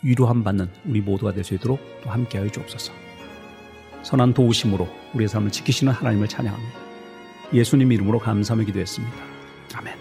위로함 받는 우리 모두가 될 수 있도록 또 함께하여 주옵소서. 선한 도우심으로 우리의 삶을 지키시는 하나님을 찬양합니다. 예수님 이름으로 감사하며 기도했습니다. 아멘.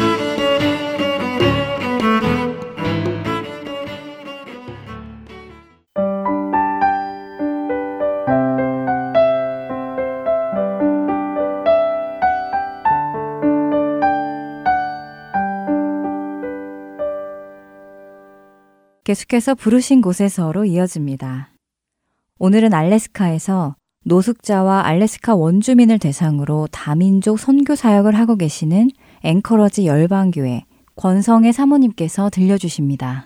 계속해서 부르신 곳에서로 이어집니다. 오늘은 알래스카에서 노숙자와 알래스카 원주민을 대상으로 다민족 선교 사역을 하고 계시는 앵커러지 열방교회 권성의 사모님께서 들려주십니다.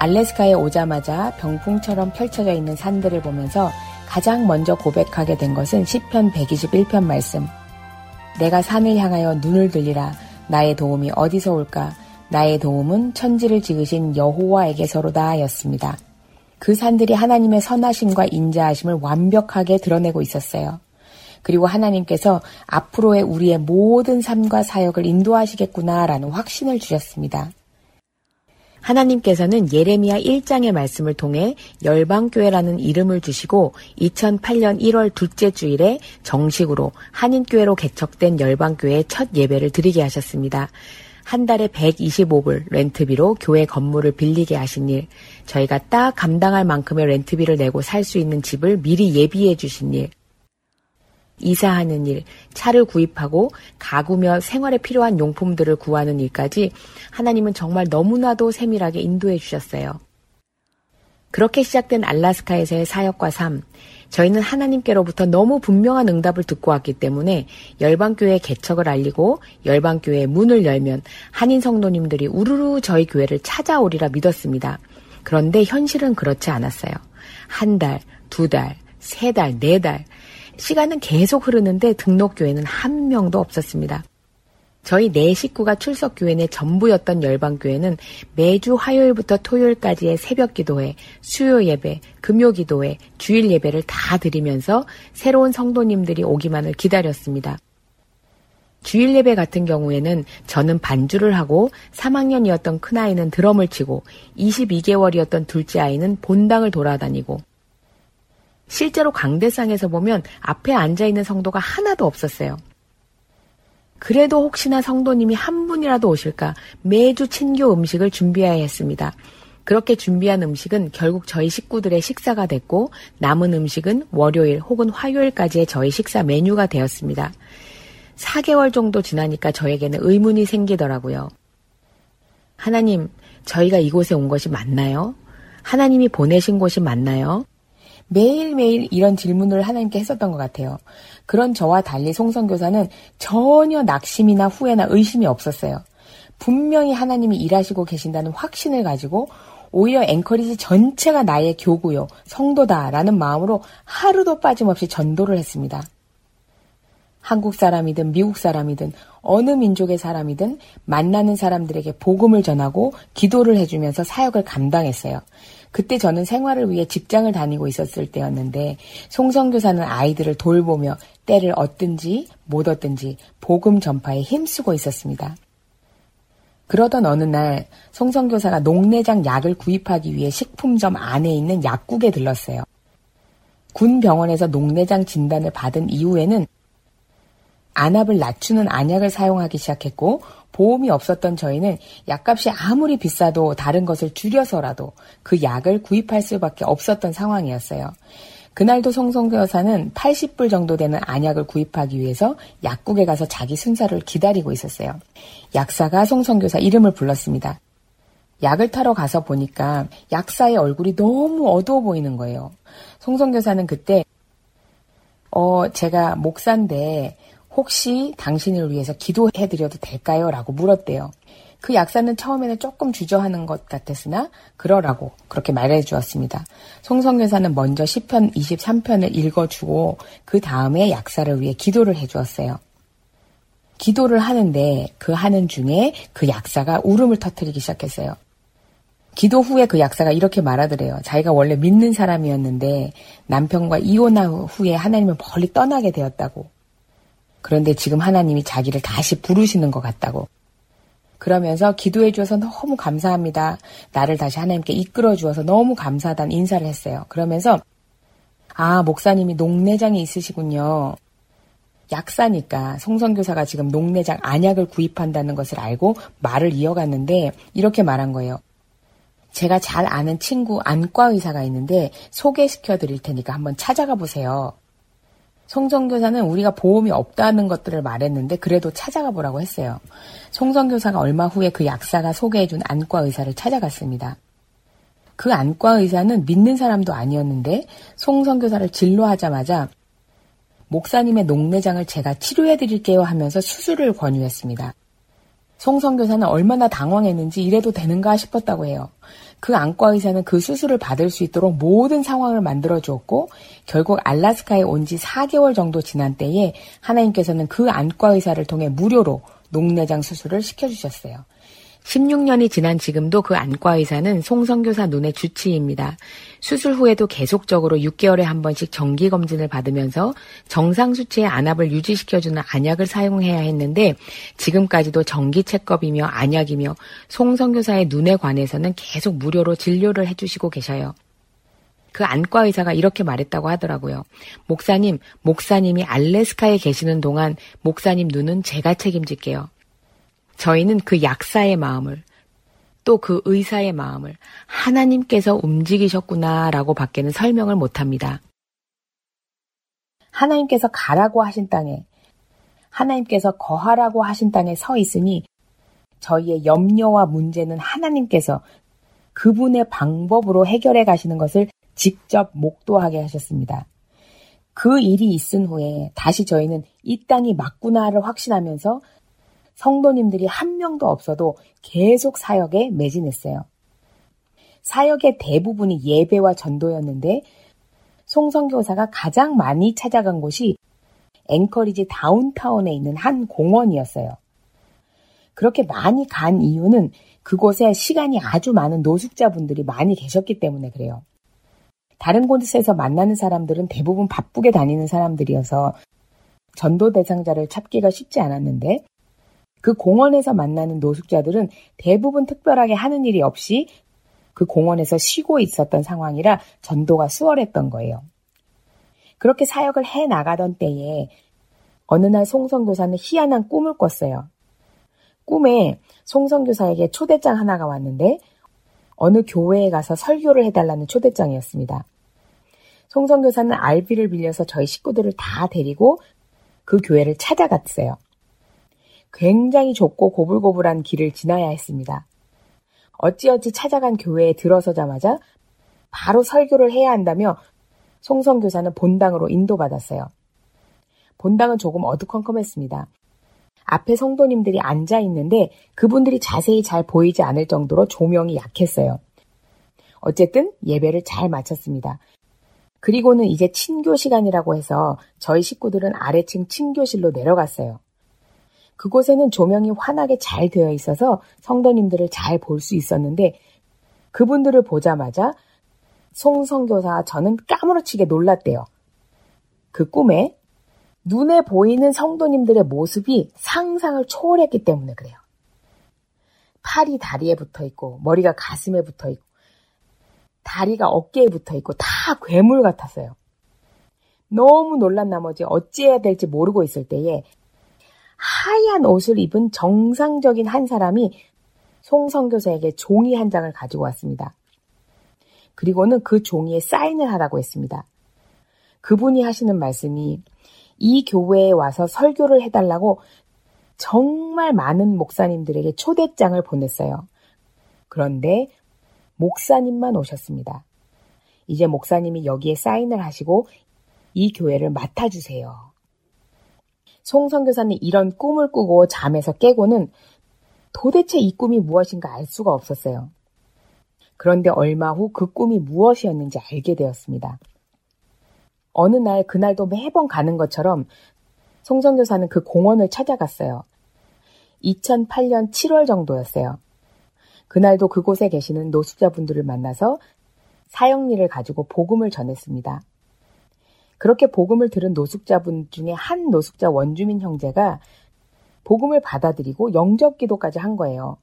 알래스카에 오자마자 병풍처럼 펼쳐져 있는 산들을 보면서 가장 먼저 고백하게 된 것은 시편 121편 말씀. 내가 산을 향하여 눈을 들리라. 나의 도움이 어디서 올까? 나의 도움은 천지를 지으신 여호와에게서로다 였습니다. 그 산들이 하나님의 선하심과 인자하심을 완벽하게 드러내고 있었어요. 그리고 하나님께서 앞으로의 우리의 모든 삶과 사역을 인도하시겠구나라는 확신을 주셨습니다. 하나님께서는 예레미야 1장의 말씀을 통해 열방교회라는 이름을 주시고 2008년 1월 둘째 주일에 정식으로 한인교회로 개척된 열방교회의 첫 예배를 드리게 하셨습니다. 한 달에 125불 렌트비로 교회 건물을 빌리게 하신 일, 저희가 딱 감당할 만큼의 렌트비를 내고 살 수 있는 집을 미리 예비해 주신 일, 이사하는 일, 차를 구입하고 가구며 생활에 필요한 용품들을 구하는 일까지 하나님은 정말 너무나도 세밀하게 인도해 주셨어요. 그렇게 시작된 알라스카에서의 사역과 삶, 저희는 하나님께로부터 너무 분명한 응답을 듣고 왔기 때문에 열방교회 개척을 알리고 열방교회 문을 열면 한인 성도님들이 우르르 저희 교회를 찾아오리라 믿었습니다. 그런데 현실은 그렇지 않았어요. 한 달, 두 달, 세 달, 네 달, 시간은 계속 흐르는데 등록 교회는 한 명도 없었습니다. 저희 네 식구가 출석 교회 의 전부였던 열방 교회는 매주 화요일부터 토요일까지의 새벽 기도회, 수요 예배, 금요 기도회, 주일 예배를 다 드리면서 새로운 성도님들이 오기만을 기다렸습니다. 주일 예배 같은 경우에는 저는 반주를 하고 3학년이었던 큰아이는 드럼을 치고 22개월이었던 둘째 아이는 본당을 돌아다니고 실제로 강대상에서 보면 앞에 앉아있는 성도가 하나도 없었어요. 그래도 혹시나 성도님이 한 분이라도 오실까 매주 친교 음식을 준비해야 했습니다. 그렇게 준비한 음식은 결국 저희 식구들의 식사가 됐고 남은 음식은 월요일 혹은 화요일까지의 저희 식사 메뉴가 되었습니다. 4개월 정도 지나니까 저에게는 의문이 생기더라고요. 하나님, 저희가 이곳에 온 것이 맞나요? 하나님이 보내신 곳이 맞나요? 매일매일 이런 질문을 하나님께 했었던 것 같아요. 그런 저와 달리 송성교사는 전혀 낙심이나 후회나 의심이 없었어요. 분명히 하나님이 일하시고 계신다는 확신을 가지고 오히려 앵커리지 전체가 나의 교구요, 성도다라는 마음으로 하루도 빠짐없이 전도를 했습니다. 한국 사람이든 미국 사람이든 어느 민족의 사람이든 만나는 사람들에게 복음을 전하고 기도를 해주면서 사역을 감당했어요. 그때 저는 생활을 위해 직장을 다니고 있었을 때였는데 송성교사는 아이들을 돌보며 때를 얻든지 못 얻든지 복음 전파에 힘쓰고 있었습니다. 그러던 어느 날 송성교사가 녹내장 약을 구입하기 위해 식품점 안에 있는 약국에 들렀어요. 군 병원에서 녹내장 진단을 받은 이후에는 안압을 낮추는 안약을 사용하기 시작했고 보험이 없었던 저희는 약값이 아무리 비싸도 다른 것을 줄여서라도 그 약을 구입할 수밖에 없었던 상황이었어요. 그날도 송성교 여사는 80불 정도 되는 안약을 구입하기 위해서 약국에 가서 자기 순서를 기다리고 있었어요. 약사가 송성교사 이름을 불렀습니다. 약을 타러 가서 보니까 약사의 얼굴이 너무 어두워 보이는 거예요. 송성교사는 그때 어 제가 목사인데 혹시 당신을 위해서 기도해드려도 될까요? 라고 물었대요. 그 약사는 처음에는 조금 주저하는 것 같았으나 그러라고 그렇게 말해 주었습니다. 송성교사는 먼저 시편 23편을 읽어주고 그 다음에 약사를 위해 기도를 해 주었어요. 기도를 하는데 그 하는 중에 그 약사가 울음을 터뜨리기 시작했어요. 기도 후에 그 약사가 이렇게 말하더래요. 자기가 원래 믿는 사람이었는데 남편과 이혼한 후에 하나님을 멀리 떠나게 되었다고. 그런데 지금 하나님이 자기를 다시 부르시는 것 같다고. 그러면서 기도해 주어서 너무 감사합니다. 나를 다시 하나님께 이끌어 주어서 너무 감사하다는 인사를 했어요. 그러면서 아, 목사님이 녹내장이 있으시군요. 약사니까 송선교사가 지금 녹내장 안약을 구입한다는 것을 알고 말을 이어갔는데 이렇게 말한 거예요. 제가 잘 아는 친구 안과 의사가 있는데 소개시켜 드릴 테니까 한번 찾아가 보세요. 송정교사는 우리가 보험이 없다는 것들을 말했는데 그래도 찾아가 보라고 했어요. 송정교사가 얼마 후에 그 약사가 소개해준 안과 의사를 찾아갔습니다. 그 안과 의사는 믿는 사람도 아니었는데 송성교사를 진료하자마자 목사님의 녹내장을 제가 치료해 드릴게요 하면서 수술을 권유했습니다. 송성교사는 얼마나 당황했는지 이래도 되는가 싶었다고 해요. 그 안과 의사는 그 수술을 받을 수 있도록 모든 상황을 만들어 주었고 결국 알라스카에 온 지 4개월 정도 지난 때에 하나님께서는 그 안과 의사를 통해 무료로 녹내장 수술을 시켜 주셨어요. 16년이 지난 지금도 그 안과 의사는 송성교사 눈의 주치입니다. 수술 후에도 계속적으로 6개월에 한 번씩 정기 검진을 받으면서 정상 수치의 안압을 유지시켜주는 안약을 사용해야 했는데 지금까지도 정기 체크업이며 안약이며 송성교사의 눈에 관해서는 계속 무료로 진료를 해주시고 계셔요. 그 안과 의사가 이렇게 말했다고 하더라고요. 목사님, 목사님이 알래스카에 계시는 동안 목사님 눈은 제가 책임질게요. 저희는 그 약사의 마음을 또 그 의사의 마음을 하나님께서 움직이셨구나라고 밖에는 설명을 못합니다. 하나님께서 가라고 하신 땅에 하나님께서 거하라고 하신 땅에 서 있으니 저희의 염려와 문제는 하나님께서 그분의 방법으로 해결해 가시는 것을 직접 목도하게 하셨습니다. 그 일이 있은 후에 다시 저희는 이 땅이 맞구나를 확신하면서 성도님들이 한 명도 없어도 계속 사역에 매진했어요. 사역의 대부분이 예배와 전도였는데 송성교사가 가장 많이 찾아간 곳이 앵커리지 다운타운에 있는 한 공원이었어요. 그렇게 많이 간 이유는 그곳에 시간이 아주 많은 노숙자분들이 많이 계셨기 때문에 그래요. 다른 곳에서 만나는 사람들은 대부분 바쁘게 다니는 사람들이어서 전도 대상자를 찾기가 쉽지 않았는데 그 공원에서 만나는 노숙자들은 대부분 특별하게 하는 일이 없이 그 공원에서 쉬고 있었던 상황이라 전도가 수월했던 거예요. 그렇게 사역을 해 나가던 때에 어느 날 송성교사는 희한한 꿈을 꿨어요. 꿈에 송성교사에게 초대장 하나가 왔는데 어느 교회에 가서 설교를 해달라는 초대장이었습니다. 송성교사는 알비를 빌려서 저희 식구들을 다 데리고 그 교회를 찾아갔어요. 굉장히 좁고 고불고불한 길을 지나야 했습니다. 어찌어찌 찾아간 교회에 들어서자마자 바로 설교를 해야 한다며 송성 교사는 본당으로 인도받았어요. 본당은 조금 어두컴컴했습니다. 앞에 성도님들이 앉아 있는데 그분들이 자세히 잘 보이지 않을 정도로 조명이 약했어요. 어쨌든 예배를 잘 마쳤습니다. 그리고는 이제 친교 시간이라고 해서 저희 식구들은 아래층 친교실로 내려갔어요. 그곳에는 조명이 환하게 잘 되어 있어서 성도님들을 잘 볼 수 있었는데 그분들을 보자마자 송성교사 저는 까무러치게 놀랐대요. 그 꿈에 눈에 보이는 성도님들의 모습이 상상을 초월했기 때문에 그래요. 팔이 다리에 붙어 있고 머리가 가슴에 붙어 있고 다리가 어깨에 붙어 있고 다 괴물 같았어요. 너무 놀란 나머지 어찌해야 될지 모르고 있을 때에 하얀 옷을 입은 정상적인 한 사람이 송성교사에게 종이 한 장을 가지고 왔습니다. 그리고는 그 종이에 사인을 하라고 했습니다. 그분이 하시는 말씀이 이 교회에 와서 설교를 해달라고 정말 많은 목사님들에게 초대장을 보냈어요. 그런데 목사님만 오셨습니다. 이제 목사님이 여기에 사인을 하시고 이 교회를 맡아주세요. 송성교사는 이런 꿈을 꾸고 잠에서 깨고는 도대체 이 꿈이 무엇인가 알 수가 없었어요. 그런데 얼마 후 그 꿈이 무엇이었는지 알게 되었습니다. 어느 날 그날도 매번 가는 것처럼 송성교사는 그 공원을 찾아갔어요. 2008년 7월 정도였어요. 그날도 그곳에 계시는 노숙자분들을 만나서 사형리를 가지고 복음을 전했습니다. 그렇게 복음을 들은 노숙자분 중에 한 노숙자 원주민 형제가 복음을 받아들이고 영접 기도까지 한 거예요.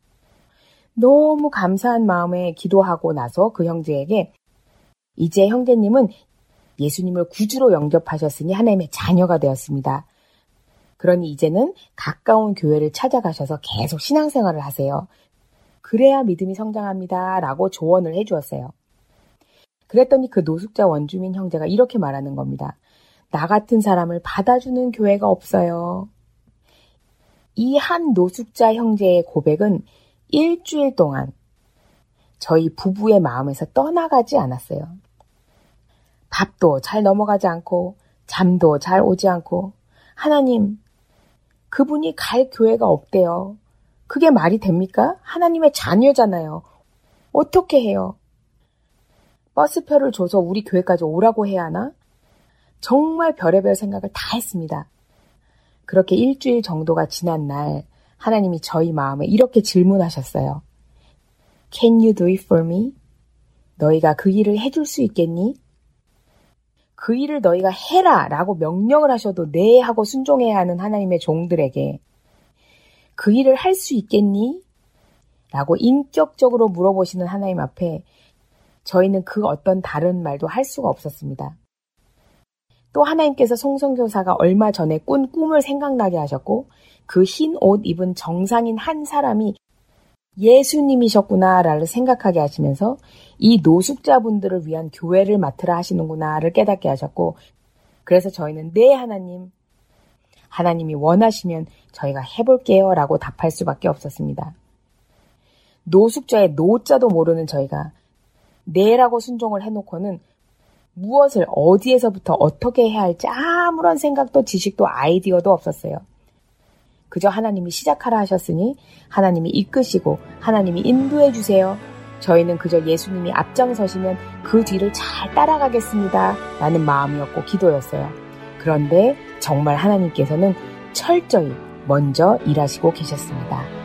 너무 감사한 마음에 기도하고 나서 그 형제에게 이제 형제님은 예수님을 구주로 영접하셨으니 하나님의 자녀가 되었습니다. 그러니 이제는 가까운 교회를 찾아가셔서 계속 신앙생활을 하세요. 그래야 믿음이 성장합니다. 라고 조언을 해주었어요. 그랬더니 그 노숙자 원주민 형제가 이렇게 말하는 겁니다. 나 같은 사람을 받아주는 교회가 없어요. 이 한 노숙자 형제의 고백은 일주일 동안 저희 부부의 마음에서 떠나가지 않았어요. 밥도 잘 넘어가지 않고, 잠도 잘 오지 않고, 하나님, 그분이 갈 교회가 없대요. 그게 말이 됩니까? 하나님의 자녀잖아요. 어떻게 해요? 버스표를 줘서 우리 교회까지 오라고 해야 하나? 정말 별의별 생각을 다 했습니다. 그렇게 일주일 정도가 지난 날, 하나님이 저희 마음에 이렇게 질문하셨어요. Can you do it for me? 너희가 그 일을 해줄 수 있겠니? 그 일을 너희가 해라 라고 명령을 하셔도 네 하고 순종해야 하는 하나님의 종들에게 그 일을 할 수 있겠니? 라고 인격적으로 물어보시는 하나님 앞에 저희는 그 어떤 다른 말도 할 수가 없었습니다. 또 하나님께서 송성교사가 얼마 전에 꾼 꿈을 생각나게 하셨고 그 흰 옷 입은 정상인 한 사람이 예수님이셨구나를 생각하게 하시면서 이 노숙자분들을 위한 교회를 맡으라 하시는구나를 깨닫게 하셨고 그래서 저희는 네 하나님 하나님이 원하시면 저희가 해볼게요 라고 답할 수밖에 없었습니다. 노숙자의 노자도 모르는 저희가 네라고 순종을 해놓고는 무엇을 어디에서부터 어떻게 해야 할지 아무런 생각도 지식도 아이디어도 없었어요. 그저 하나님이 시작하라 하셨으니 하나님이 이끄시고 하나님이 인도해 주세요. 저희는 그저 예수님이 앞장서시면 그 뒤를 잘 따라가겠습니다. 라는 마음이었고 기도였어요. 그런데 정말 하나님께서는 철저히 먼저 일하시고 계셨습니다.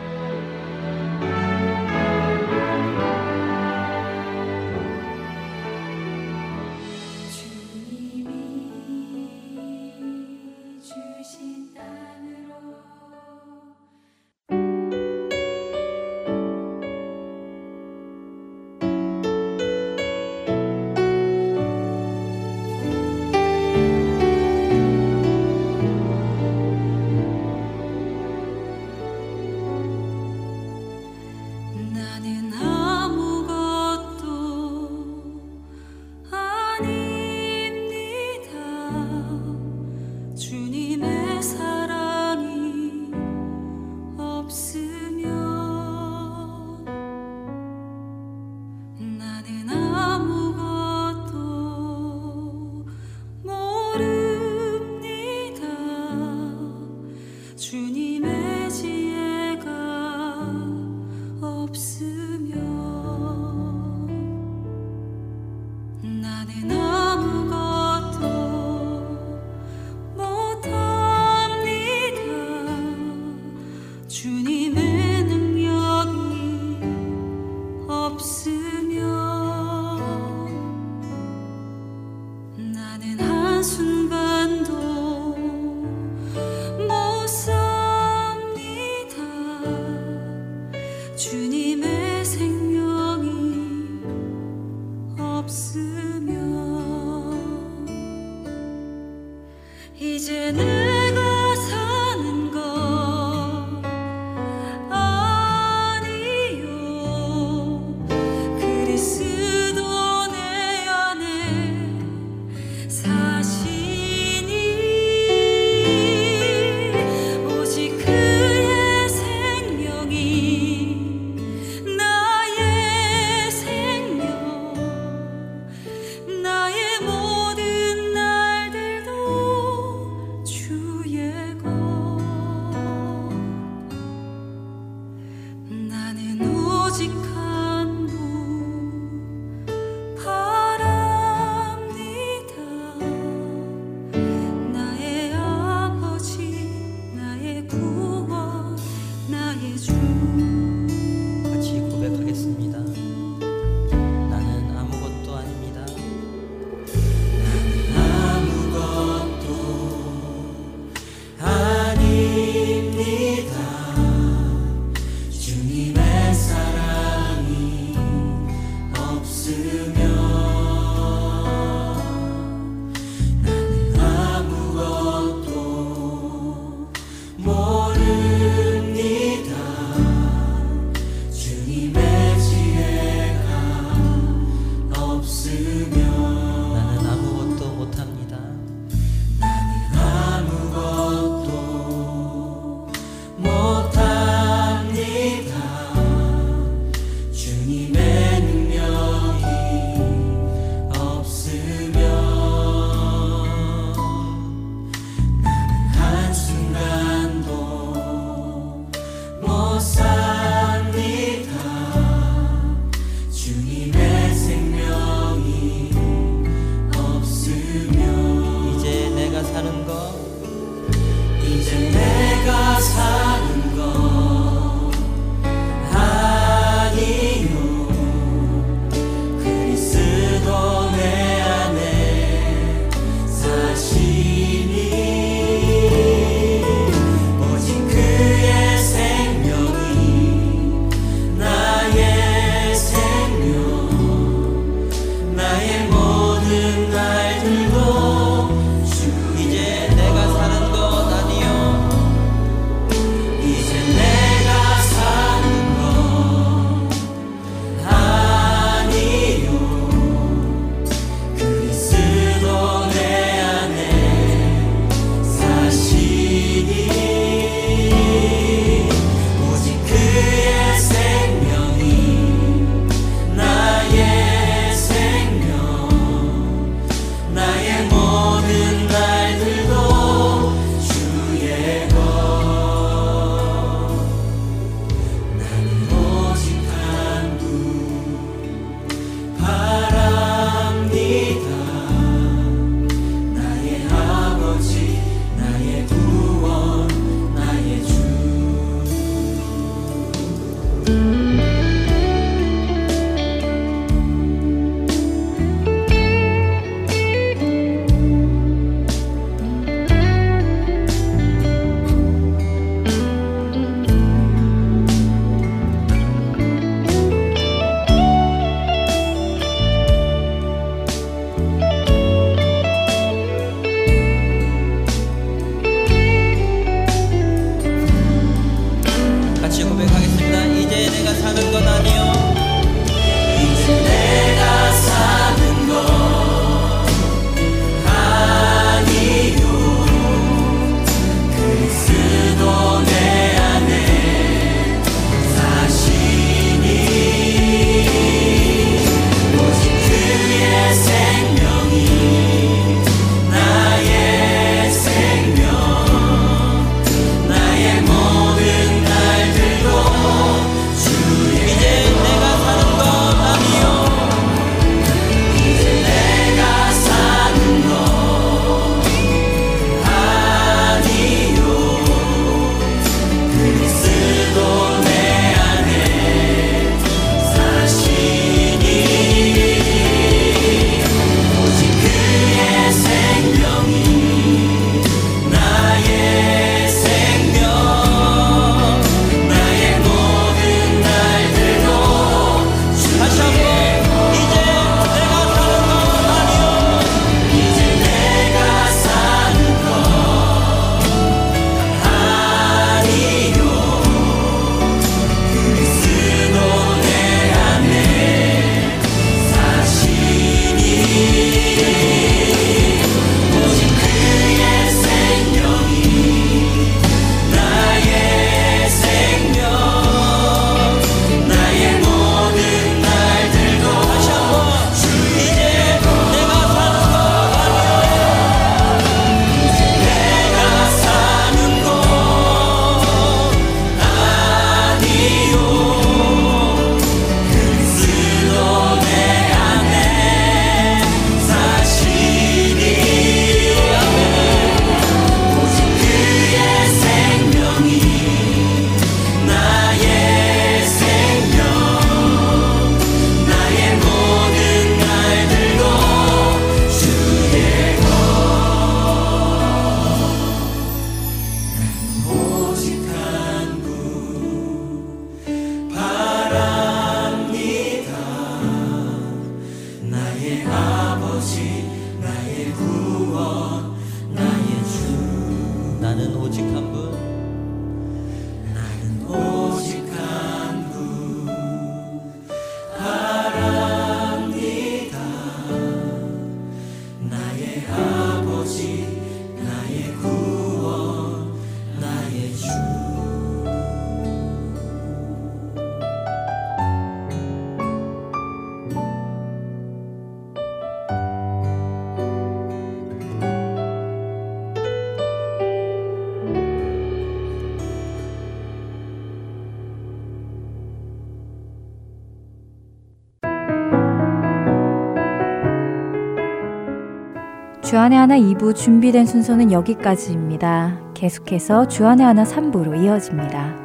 하나 2부 준비된 순서는 여기까지입니다. 계속해서 주안의 하나 3부로 이어집니다.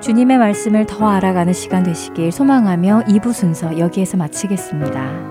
주님의 말씀을 더 알아가는 시간 되시길 소망하며 2부 순서 여기에서 마치겠습니다.